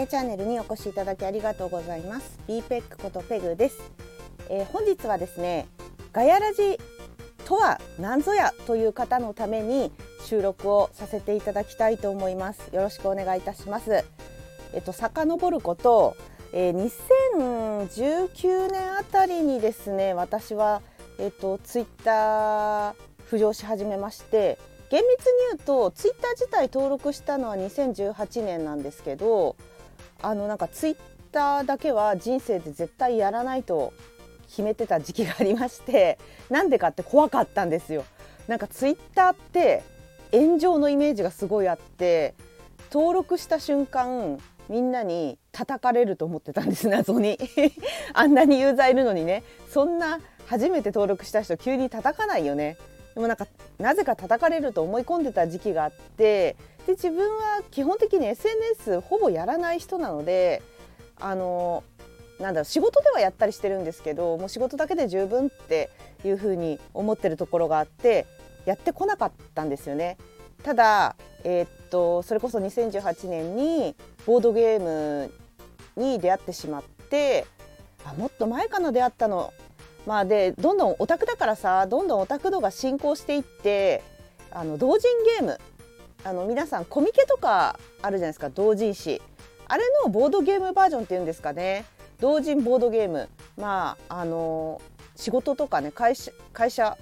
ネチャンネルにお越しいただきありがとうございます。B ペックことペグです、えー、本日はですねガヤラジとは何ぞやという方のために収録をさせていただきたいと思います。よろしくお願いいたします。えっと遡ることえー、2019年あたりにですね私は、えーと、ツイッター浮上し始めまして厳密に言うとツイッター自体登録したのは2018年なんですけどあのなんかツイッターだけは人生で絶対やらないと決めてた時期がありまして なんでかって怖かったんですよ。なんかツイッターって炎上のイメージがすごいあって登録した瞬間みんなに叩かれると思ってたんです 謎に。あんなにユーザーいるのにね。そんな初めて登録した人急に叩かないよね。でもなんかなぜか叩かれると思い込んでた時期があってで自分は基本的に SNS ほぼやらない人なのであのなんだろう仕事ではやったりしてるんですけどもう仕事だけで十分っていうふうに思ってるところがあってやってこなかったんですよね。ただ、えー、っとそれこそ2018年にボードゲームに出会ってしまってあもっと前かな出会ったの。まあでどんどんオタクだからさどんどんオタク度が進行していってあの同人ゲームあの皆さんコミケとかあるじゃないですか同人誌。あれのボードゲームバージョンっていうんですかね。同人ボードゲーム。まああの仕事とかね会社会社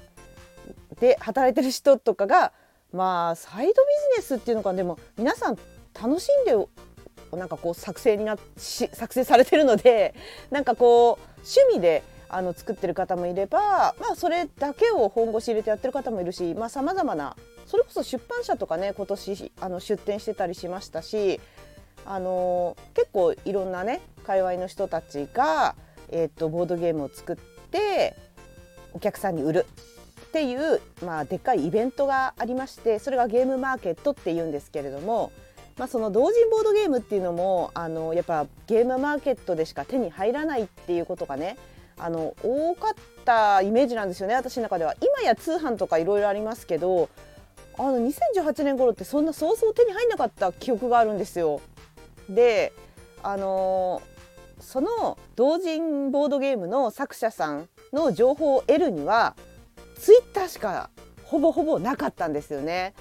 で働いてる人とかがまあサイドビジネスっていうのかでも皆さん楽しんでなんかこう作成になし作成されてるのでなんかこう趣味であの作ってる方もいれば、まあ、それだけを本腰入れてやってる方もいるしさまざ、まなそれこそ出版社とかね今年あの出展してたりしましたしあの結構いろんなね界隈の人たちが、えーとボードゲームを作ってお客さんに売るっていう、まあ、でっかいイベントがありましてそれがゲームマーケットっていうんですけれども、まあ、その同人ボードゲームっていうのもあのやっぱゲームマーケットでしか手に入らないっていうことがねあの多かったイメージなんですよね私の中では。今や通販とかいろいろありますけどあの2018年頃ってそんなそうそう手に入んなかった記憶があるんですよ。であのその同人ボードゲームの作者さんの情報を得るにはツイッターしかほぼほぼなかったんですよね。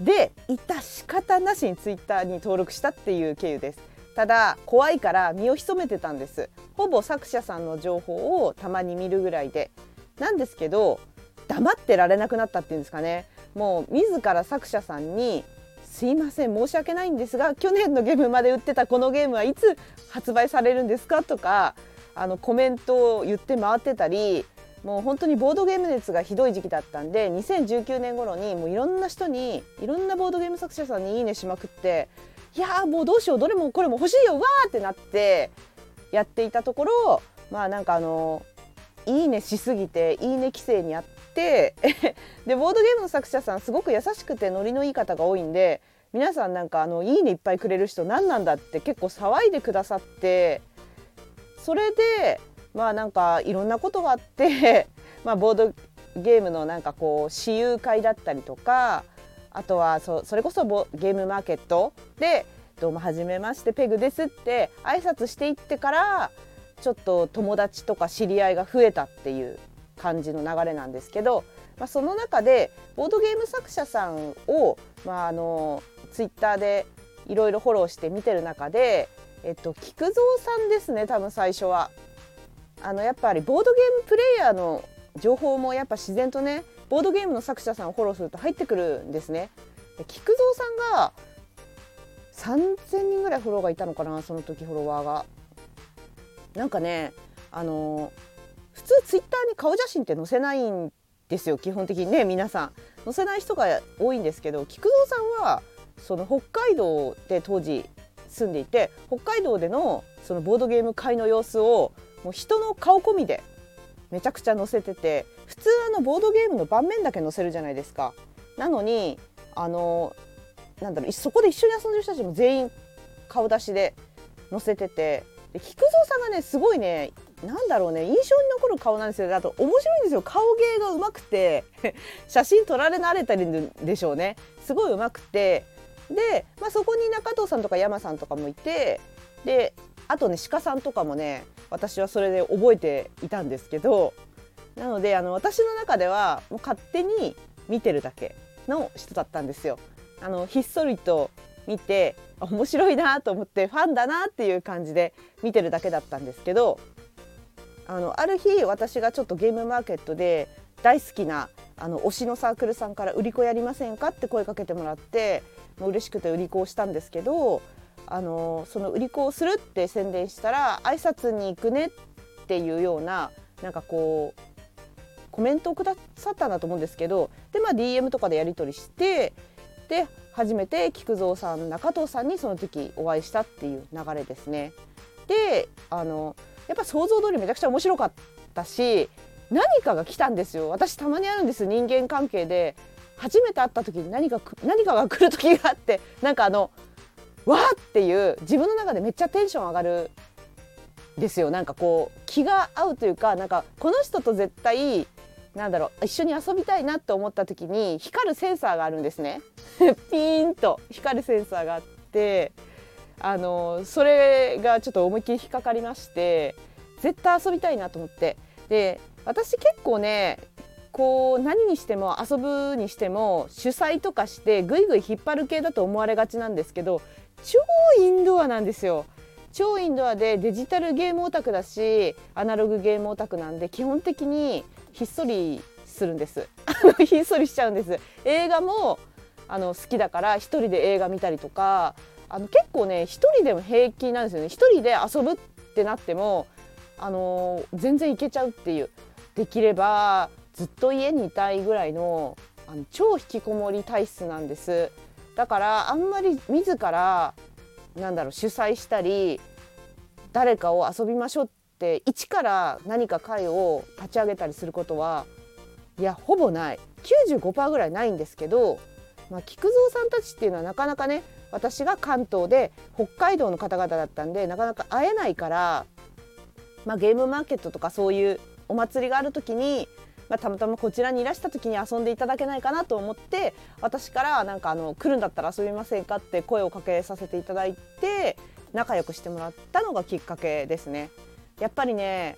で致し方なしにツイッターに登録したっていう経由です。ただ怖いから身を潜めてたんですほぼ作者さんの情報をたまに見るぐらいでなんですけど黙ってられなくなったっていうんですかねもう自ら作者さんに「すいません申し訳ないんですが去年のゲームまで売ってたこのゲームはいつ発売されるんですか?」とかあのコメントを言って回ってたりもう本当にボードゲーム熱がひどい時期だったんで2019年頃にもういろんな人にいろんなボードゲーム作者さんに「いいね」しまくっていやもうどうしようどれもこれも欲しいよわってなってやっていたところまあなんかあの「いいね」しすぎて「いいね」規制にあって でボードゲームの作者さんすごく優しくてノリのいい方が多いんで皆さんなんかあの「いいね」いっぱいくれる人何なんだって結構騒いでくださってそれでまあなんかいろんなことがあって まあボードゲームのなんかこう私有会だったりとかあとはそそれこそゲームマーケットで「どうもはじめましてペグです」って挨拶していってからちょっと友達とか知り合いが増えたっていう感じの流れなんですけど、まあ、その中でボードゲーム作者さんを、まあ、あのツイッターでいろいろフォローして見てる中で、えっと、菊蔵さんですね多分最初は。あのやっぱりボードゲームプレイヤーの情報もやっぱ自然とねボードゲームの作者さんをフォローすると入ってくるんですね。菊蔵さんが3000人ぐらいフォローがいたのかなその時フォロワーが。なんかねあの普通ツイッターに顔写真って載せないんですよ基本的にね皆さん載せない人が多いんですけど菊蔵さんはその北海道で当時住んでいて北海道でのそのボードゲーム会の様子をもう人の顔込みでめちゃくちゃ載せてて普通あのボードゲームの盤面だけ載せるじゃないですか。なのにあのなんだろうそこで一緒に遊んでる人たちも全員顔出しで載せててで菊蔵さんがねすごいねなんだろうね印象に残る顔なんですよ。あと面白いんですよ。顔芸がうまくて 写真撮られ慣れてるんでしょうね。すごいうまくて。で、まあ、そこに中藤さんとか山さんとかもいてであとね鹿さんとかもね私はそれで覚えていたんですけどなのであの私の中ではもう勝手に見てるだけの人だったんですよ。あのひっそりと見て面白いなと思ってファンだなっていう感じで見てるだけだったんですけどあのある日私がちょっとゲームマーケットで大好きなあの推しのサークルさんから売り子やりませんかって声かけてもらってもう嬉しくて売り子をしたんですけどあのその売り子をするって宣伝したら挨拶に行くねっていうようななんかこうコメントをくださったんだと思うんですけどで、まあ、DM とかでやり取りしてで初めて菊蔵さん中藤さんにその時お会いしたっていう流れですね。であのやっぱ想像通りめちゃくちゃ面白かったし何かが来たんですよ。私たまにあるんです人間関係で。初めて会った時に何か何かが来る時があってなんかあのわーっていう自分の中でめっちゃテンション上がるですよ。なんかこう気が合うというかなんかこの人と絶対なんだろう一緒に遊びたいなって思った時に光るセンサーがあるんですね ピーンと光るセンサーがあってあのそれがちょっと思いっきり引っかかりまして絶対遊びたいなと思ってで私結構ねこう何にしても遊ぶにしても主催とかしてぐいぐい引っ張る系だと思われがちなんですけど超インドアなんですよ。超インドアでデジタルゲームオタクだしアナログゲームオタクなんで基本的にひっそりするんです。ひっそりしちゃうんです。映画もあの好きだから一人で映画見たりとかあの結構ね一人でも平気なんですよね。一人で遊ぶってなってもあの全然いけちゃうっていう。できればずっと家にいたいぐらいのあの超引きこもり体質なんです。だからあんまり自らなんだろう主催したり誰かを遊びましょうって一から何か会を立ち上げたりすることはいやほぼない95%ぐらいないんですけど、まあ、菊蔵さんたちっていうのはなかなかね私が関東で北海道の方々だったんでなかなか会えないから、まあ、ゲームマーケットとかそういうお祭りがある時に、まあ、たまたまこちらにいらした時に遊んでいただけないかなと思って私からなんかあの来るんだったら遊びませんかって声をかけさせていただいて仲良くしてもらったのがきっかけですね。やっぱりね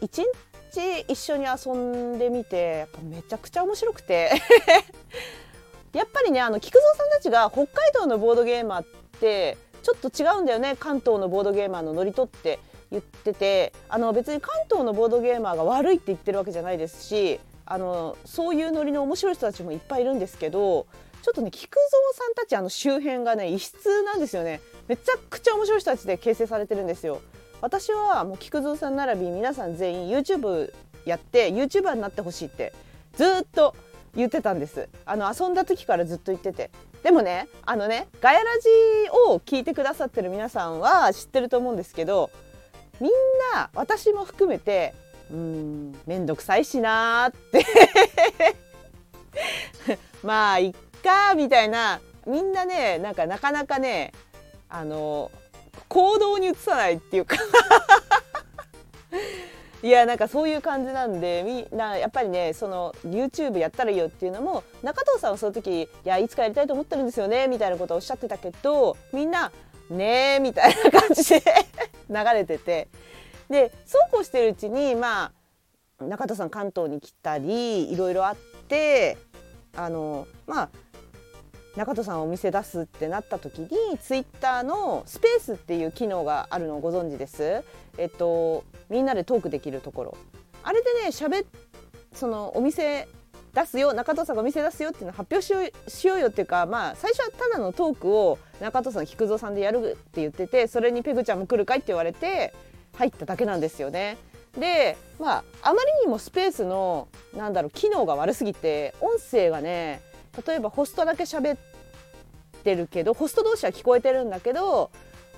一日一緒に遊んでみてやっぱめちゃくちゃ面白くて。やっぱりねあの菊蔵さんたちが北海道のボードゲーマーってちょっと違うんだよね関東のボードゲーマーのノリとって言ってて。あの別に関東のボードゲーマーが悪いって言ってるわけじゃないですしあのそういうノリの面白い人たちもいっぱいいるんですけどちょっとね菊蔵さんたちあの周辺がね異質なんですよね。めちゃくちゃ面白い人たちで形成されてるんですよ。私はもう菊蔵さん並び皆さん全員 YouTube やって YouTuber になってほしいってずっと言ってたんです。あの遊んだ時からずっと言ってて。でもねあのねガヤラジを聞いてくださってる皆さんは知ってると思うんですけどみんな私も含めてうん面倒くさいしなーって。まあいっかみたいな。みんなねなんかなかなかねあの行動に移さないっていうか。いやなんかそういう感じなんでみんなやっぱりねその YouTube やったらいいよっていうのも中藤さんはその時いやいつかやりたいと思ってるんですよねみたいなことをおっしゃってたけどみんなねえみたいな感じで 流れてて。でそうこうしてるうちにまあ中田さん関東に来たりいろいろあってあのまあ中戸さんお店出すってなった時にツイッターのスペースっていう機能があるのをご存知です？えっとみんなでトークできるところあれでね喋そのお店出すよ中戸さんがお店出すよっていうのを発表しようしようよっていうかまあ最初はただのトークを中戸さん菊蔵さんでやるって言っててそれにペグちゃんも来るかいって言われて入っただけなんですよね。でまああまりにもスペースのなんだろう機能が悪すぎて音声がね例えばホストだけ喋ってるけどホスト同士は聞こえてるんだけど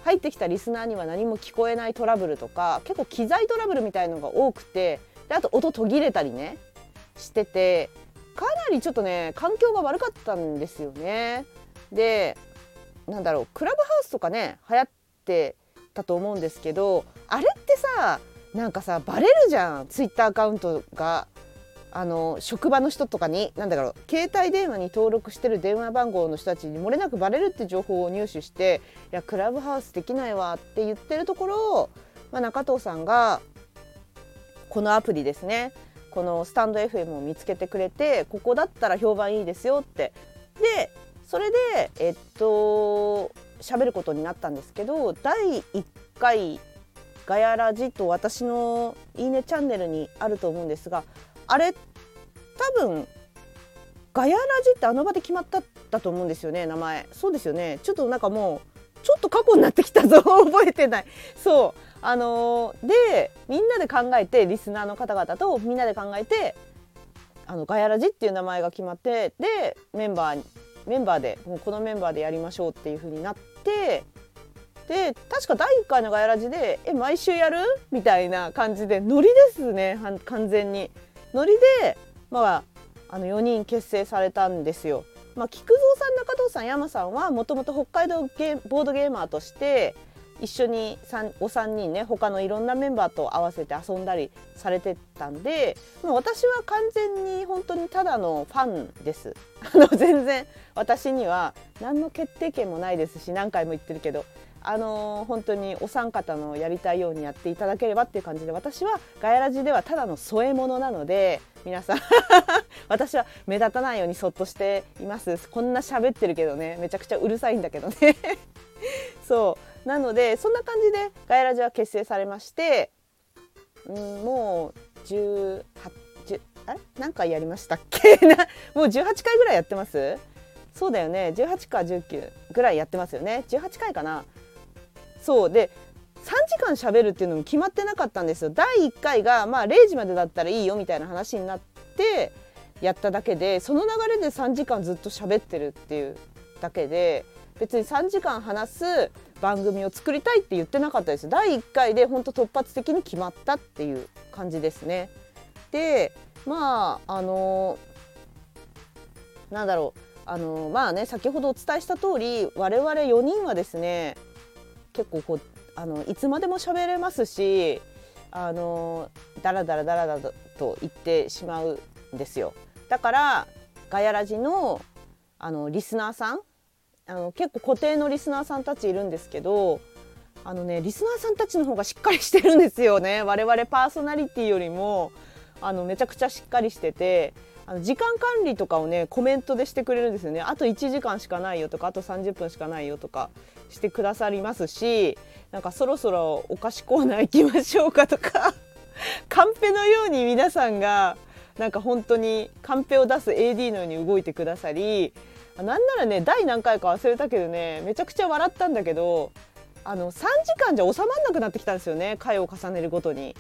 入ってきたリスナーには何も聞こえないトラブルとか結構機材トラブルみたいのが多くてであと音途切れたりねしててかなりちょっとね環境が悪かったんですよね。でなんだろうクラブハウスとかね流行ってたと思うんですけどあれってさなんかさバレるじゃんツイッターアカウントがあの職場の人とかに何だろう携帯電話に登録してる電話番号の人たちに漏れなくバレるって情報を入手して「いやクラブハウスできないわ」って言ってるところ、まあ、中藤さんがこのアプリですね。このスタンド FM を見つけてくれてここだったら評判いいですよって。でそれでえっと喋ることになったんですけど第1回ガヤラジと私のいいねチャンネルにあると思うんですがあれ多分ガヤラジってあの場で決まっただと思うんですよね名前。そうですよね。ちょっとなんかもうちょっと過去になってきたぞ。覚えてない。そう。あのー、でみんなで考えてリスナーの方々とみんなで考えてあのガヤラジっていう名前が決まってでメンバーメンバーでもうこのメンバーでやりましょうっていう風になってで確か第1回のガヤラジで「え毎週やる?」みたいな感じでノリですね完全に。ノリで、まあ、あの4人結成されたんですよ。まあ、菊蔵さん中藤さん山さんはもともと北海道ゲボードゲーマーとして一緒にお三人ね他のいろんなメンバーと合わせて遊んだりされてたんで、まあ、私は完全に本当にただのファンです。あの全然私には何の決定権もないですし何回も言ってるけどあのー、本当にお三方のやりたいようにやっていただければっていう感じで私はガヤラジではただの添え物なので皆さん 私は目立たないようにそっとしています。こんな喋ってるけどねめちゃくちゃうるさいんだけどね。そう。なのでそんな感じでガヤラジは結成されましてうんもう18あれ？何回やりましたっけ？もう18回ぐらいやってます？そうだよね。18か19ぐらいやってますよね。18回かな。そうで3時間しゃべるっていうのも決まってなかったんですよ。第1回がまあ0時までだったらいいよみたいな話になってやっただけでその流れで3時間ずっと喋ってるっていうだけで別に3時間話す番組を作りたいって言ってなかったです。第1回で本当突発的に決まったっていう感じですね。でまああのなんだろう。あのまあね先ほどお伝えした通り我々4人はですね結構こうあのいつまでも喋れますしあのダラダラダラダラと言ってしまうんですよ。だからガヤラジのあのリスナーさんあの結構固定のリスナーさんたちいるんですけどあのねリスナーさんたちの方がしっかりしてるんですよね。我々パーソナリティよりもあのめちゃくちゃしっかりしててあの時間管理とかをねコメントでしてくれるんですよねあと1時間しかないよとかあと30分しかないよとかしてくださりますしなんかそろそろお菓子コーナー行きましょうかとか カンペのように皆さんがなんか本当にカンペを出す AD のように動いてくださりなんならね第何回か忘れたけどねめちゃくちゃ笑ったんだけどあの3時間じゃ収まんなくなってきたんですよね回を重ねるごとに。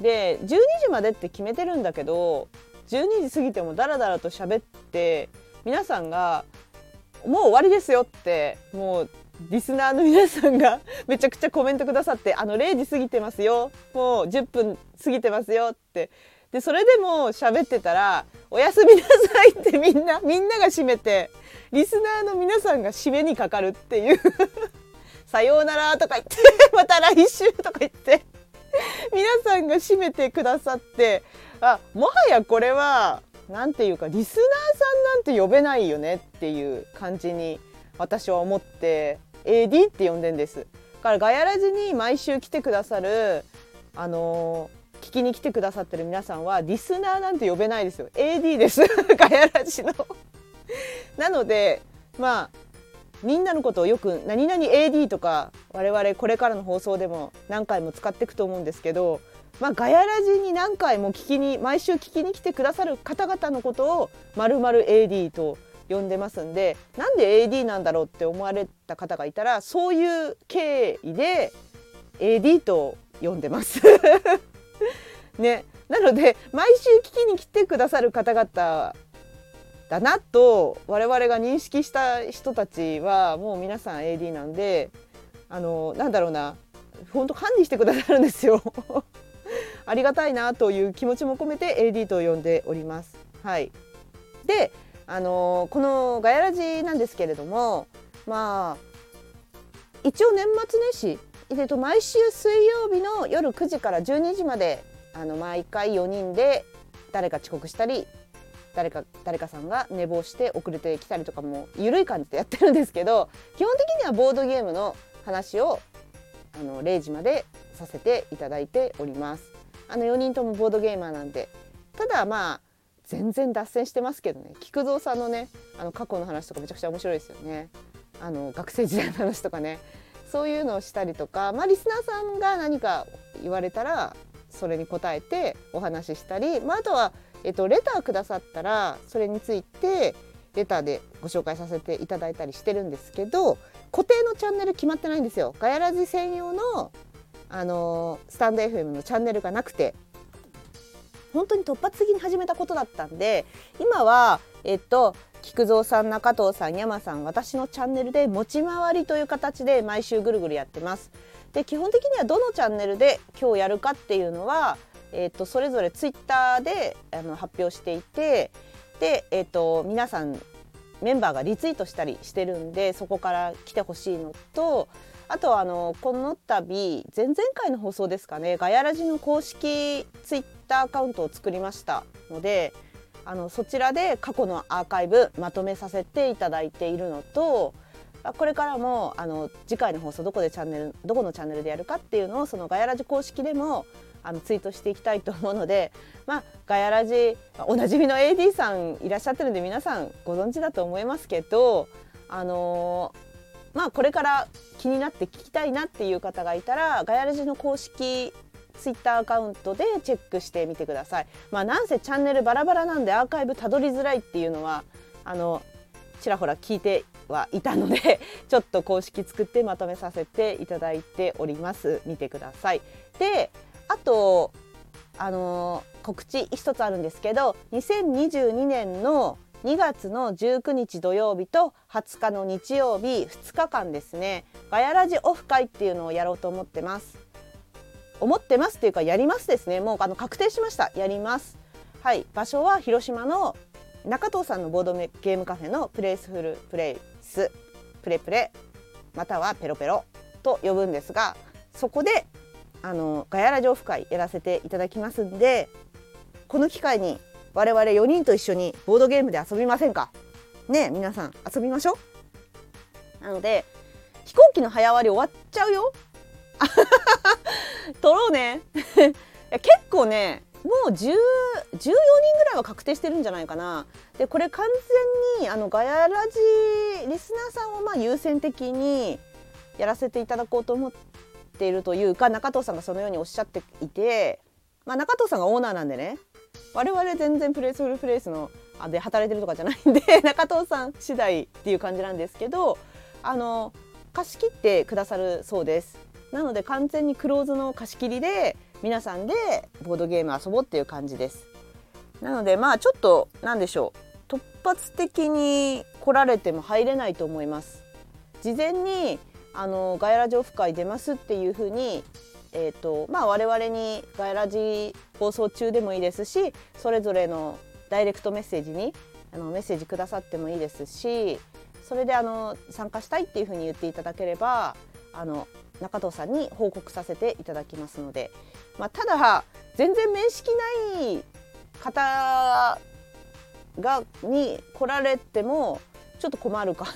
で12時までって決めてるんだけど12時過ぎてもダラダラと喋って皆さんが「もう終わりですよ」ってもうリスナーの皆さんが めちゃくちゃコメントくださって「あの0時過ぎてますよ。もう10分過ぎてますよ」って。でそれでも喋ってたら「おやすみなさい」ってみんなみんなが閉めてリスナーの皆さんが締めにかかるっていう。さようなら」とか言って また来週とか言って皆さんが締めてくださってあもはやこれは何て言うかリスナーさんなんて呼べないよねっていう感じに私は思って AD って呼んでんです。からガヤラジに毎週来てくださるあのー、聞きに来てくださってる皆さんはリスナーなんて呼べないですよ。AD です。ガヤラジの。なのでまあみんなのことをよく何々 AD とか我々これからの放送でも何回も使っていくと思うんですけどまあ、ガヤラジに何回も聞きに毎週聞きに来てくださる方々のことをまる #AD と呼んでますんでなんで AD なんだろうって思われた方がいたらそういう経緯で AD と呼んでます。ね、なので毎週聞きに来てくださる方々だなと我々が認識した人たちはもう皆さん AD なんであのなんだろうな。本当管理してくださるんですよ。ありがたいなという気持ちも込めて AD と呼んでおります。はい、で、あのー、このガヤラジなんですけれどもまあ一応年末年始、えっと、毎週水曜日の夜9時から12時まであの毎回4人で誰か遅刻したり誰か誰かさんが寝坊して遅れてきたりとかも緩い感じでやってるんですけど基本的にはボードゲームの話をあの0時までさせていただいております。あの4人ともボードゲーマーなんでただまあ全然脱線してますけどね菊蔵さんのねあの過去の話とかめちゃくちゃ面白いですよね。あの学生時代の話とかねそういうのをしたりとか、まあ、リスナーさんが何か言われたらそれに答えてお話ししたり、まあ、あとは、えっと、レターくださったらそれについてレターでご紹介させていただいたりしてるんですけど固定のチャンネル決まってないんですよ。ガヤラジ専用のあのスタンド FM のチャンネルがなくて本当に突発的に始めたことだったんで今はえっと菊蔵さん中藤さん山さん私のチャンネルで持ち回りという形で毎週ぐるぐるやってます。で基本的にはどのチャンネルで今日やるかっていうのは、えーと、それぞれツイッターであの発表していてで、えーと、皆さんメンバーがリツイートしたりしてるんでそこから来てほしいのとあとあのこの度前々回の放送ですかねガヤラジの公式ツイッターアカウントを作りましたのであのそちらで過去のアーカイブまとめさせていただいているのとこれからもあの次回の放送どこでチャンネルどこのチャンネルでやるかっていうのをそのガヤラジ公式でもあのツイートしていきたいと思うので、まあ、ガヤラジおなじみの AD さんいらっしゃってるんで皆さんご存知だと思いますけど、あのー、まあ、これから気になって聞きたいなっていう方がいたらガヤラジの公式ツイッターアカウントでチェックしてみてください。まあ、なんせチャンネルバラバラなんでアーカイブたどりづらいっていうのはあのちらほら聞いてはいたので ちょっと公式作ってまとめさせていただいております見てくださいであとあの告知一つあるんですけど2022年の2月の19日土曜日と20日の日曜日2日間ですね。ガヤラジオフ会っていうのをやろうと思ってます。思ってますっていうかやりますですね。もうあの確定しました。やります。はい。場所は広島の中藤さんのボードゲームカフェのプレイスフルプレイス。プレプレ。またはペロペロ。と呼ぶんですがそこであのガヤラジオフ会やらせていただきますんでこの機会に我々4人と一緒にボードゲームで遊びませんか？ね皆さん遊びましょう。なので飛行機の早割り終わっちゃうよ。取ろうね。結構ねもう10 14人ぐらいは確定してるんじゃないかな。でこれ完全にあのガヤラジリスナーさんをまあ優先的にやらせていただこうと思っているというか中藤さんがそのようにおっしゃっていて、まあ、中藤さんがオーナーなんでね。我々全然プレイスフルプレイスのあで働いてるとかじゃないんで 中藤さん次第っていう感じなんですけどあの貸し切ってくださるそうです。なので完全にクローズの貸し切りで皆さんでボードゲーム遊ぼうっていう感じです。なのでまあちょっと何でしょう。突発的に来られても入れないと思います。事前にあのガヤラジオフ会出ますっていうふうにえーとまあ、我々にガヤラジ放送中でもいいですしそれぞれのダイレクトメッセージにあのメッセージくださってもいいですしそれであの参加したいっていうふうに言っていただければあの中藤さんに報告させていただきますので、まあ、ただ全然面識ない方がに来られてもちょっと困るかな。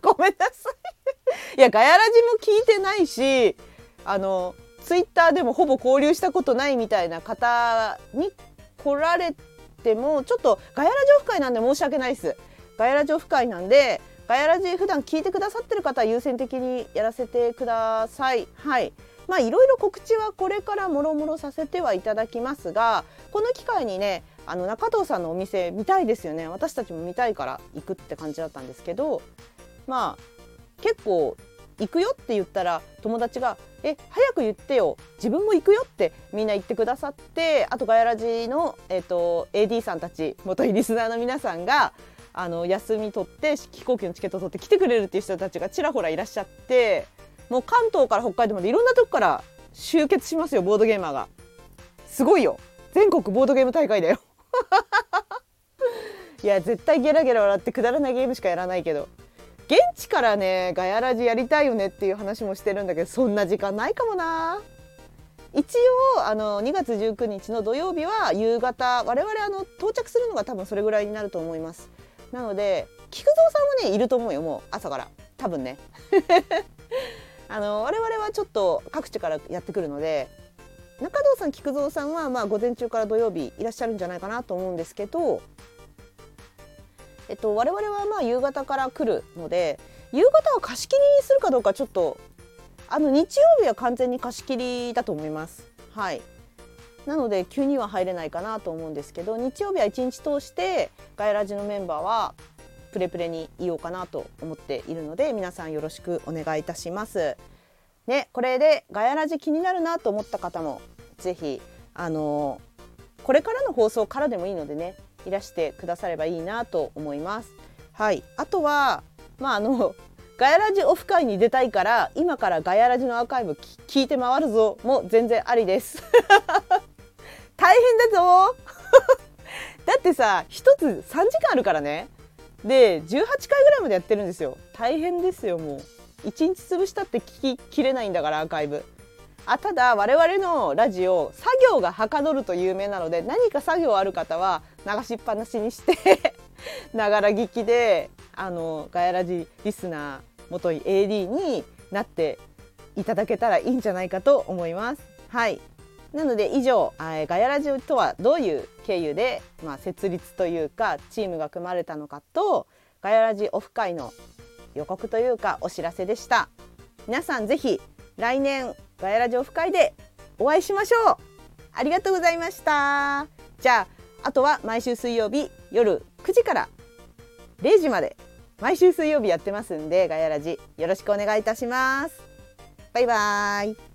ごめんなさい。いやガヤラジも聞いてないしあのツイッターでもほぼ交流したことないみたいな方に来られてもちょっとガヤラジオフ会なんで申し訳ないです。ガヤラジオフ会なんでガヤラジ普段聞いてくださってる方は優先的にやらせてください。はい。まあいろいろ告知はこれからもろもろさせてはいただきますがこの機会にねあの中藤さんのお店見たいですよね。私たちも見たいから行くって感じだったんですけどまあ結構行くよって言ったら友達が「え早く言ってよ。自分も行くよ」ってみんな言ってくださってあとガヤラジの、えーと、AD さんたち元リスナーの皆さんがあの休み取って飛行機のチケット取って来てくれるっていう人たちがちらほらいらっしゃってもう関東から北海道までいろんなとこから集結しますよボードゲーマーが。すごいよ。全国ボードゲーム大会だよ。いや絶対ゲラゲラ笑ってくだらないゲームしかやらないけど。現地からねガヤラジやりたいよねっていう話もしてるんだけどそんな時間ないかもな。一応あの2月19日の土曜日は夕方我々あの到着するのが多分それぐらいになると思います。なので菊蔵さんもねいると思うよもう朝から。多分ね。あの我々はちょっと各地からやってくるので中堂さん菊蔵さんはまあ午前中から土曜日いらっしゃるんじゃないかなと思うんですけどえっと我々はまあ夕方から来るので夕方は貸し切りにするかどうかちょっとあの日曜日は完全に貸し切りだと思います。はい。なので急には入れないかなと思うんですけど日曜日は一日通してガヤラジのメンバーはプレプレにいようかなと思っているので皆さんよろしくお願いいたします。ねこれでガヤラジ気になるなと思った方もぜひあのこれからの放送からでもいいのでねいらしてくださればいいなと思います。はい。あとはまああの ガヤラジオフ会に出たいから今からガヤラジのアーカイブ聞いて回るぞ。も全然ありです。大変だぞ。だってさ一つ3時間あるからね。で18回ぐらいまでやってるんですよ。大変ですよもう。1日潰したって聞ききれないんだからアーカイブ。あただ我々のラジオ作業がはかどると有名なので何か作業ある方は流しっぱなしにして ながら聞きであのガヤラジリスナー元い AD になっていただけたらいいんじゃないかと思います。はい。なので以上ガヤラジオとはどういう経由で、まあ、設立というかチームが組まれたのかとガヤラジオフ会の予告というかお知らせでした。皆さんぜひ来年ガヤラジオフ会でお会いしましょう。ありがとうございました。じゃああとは毎週水曜日夜9時から0時まで毎週水曜日やってますんでガヤラジよろしくお願いいたします。バイバーイ。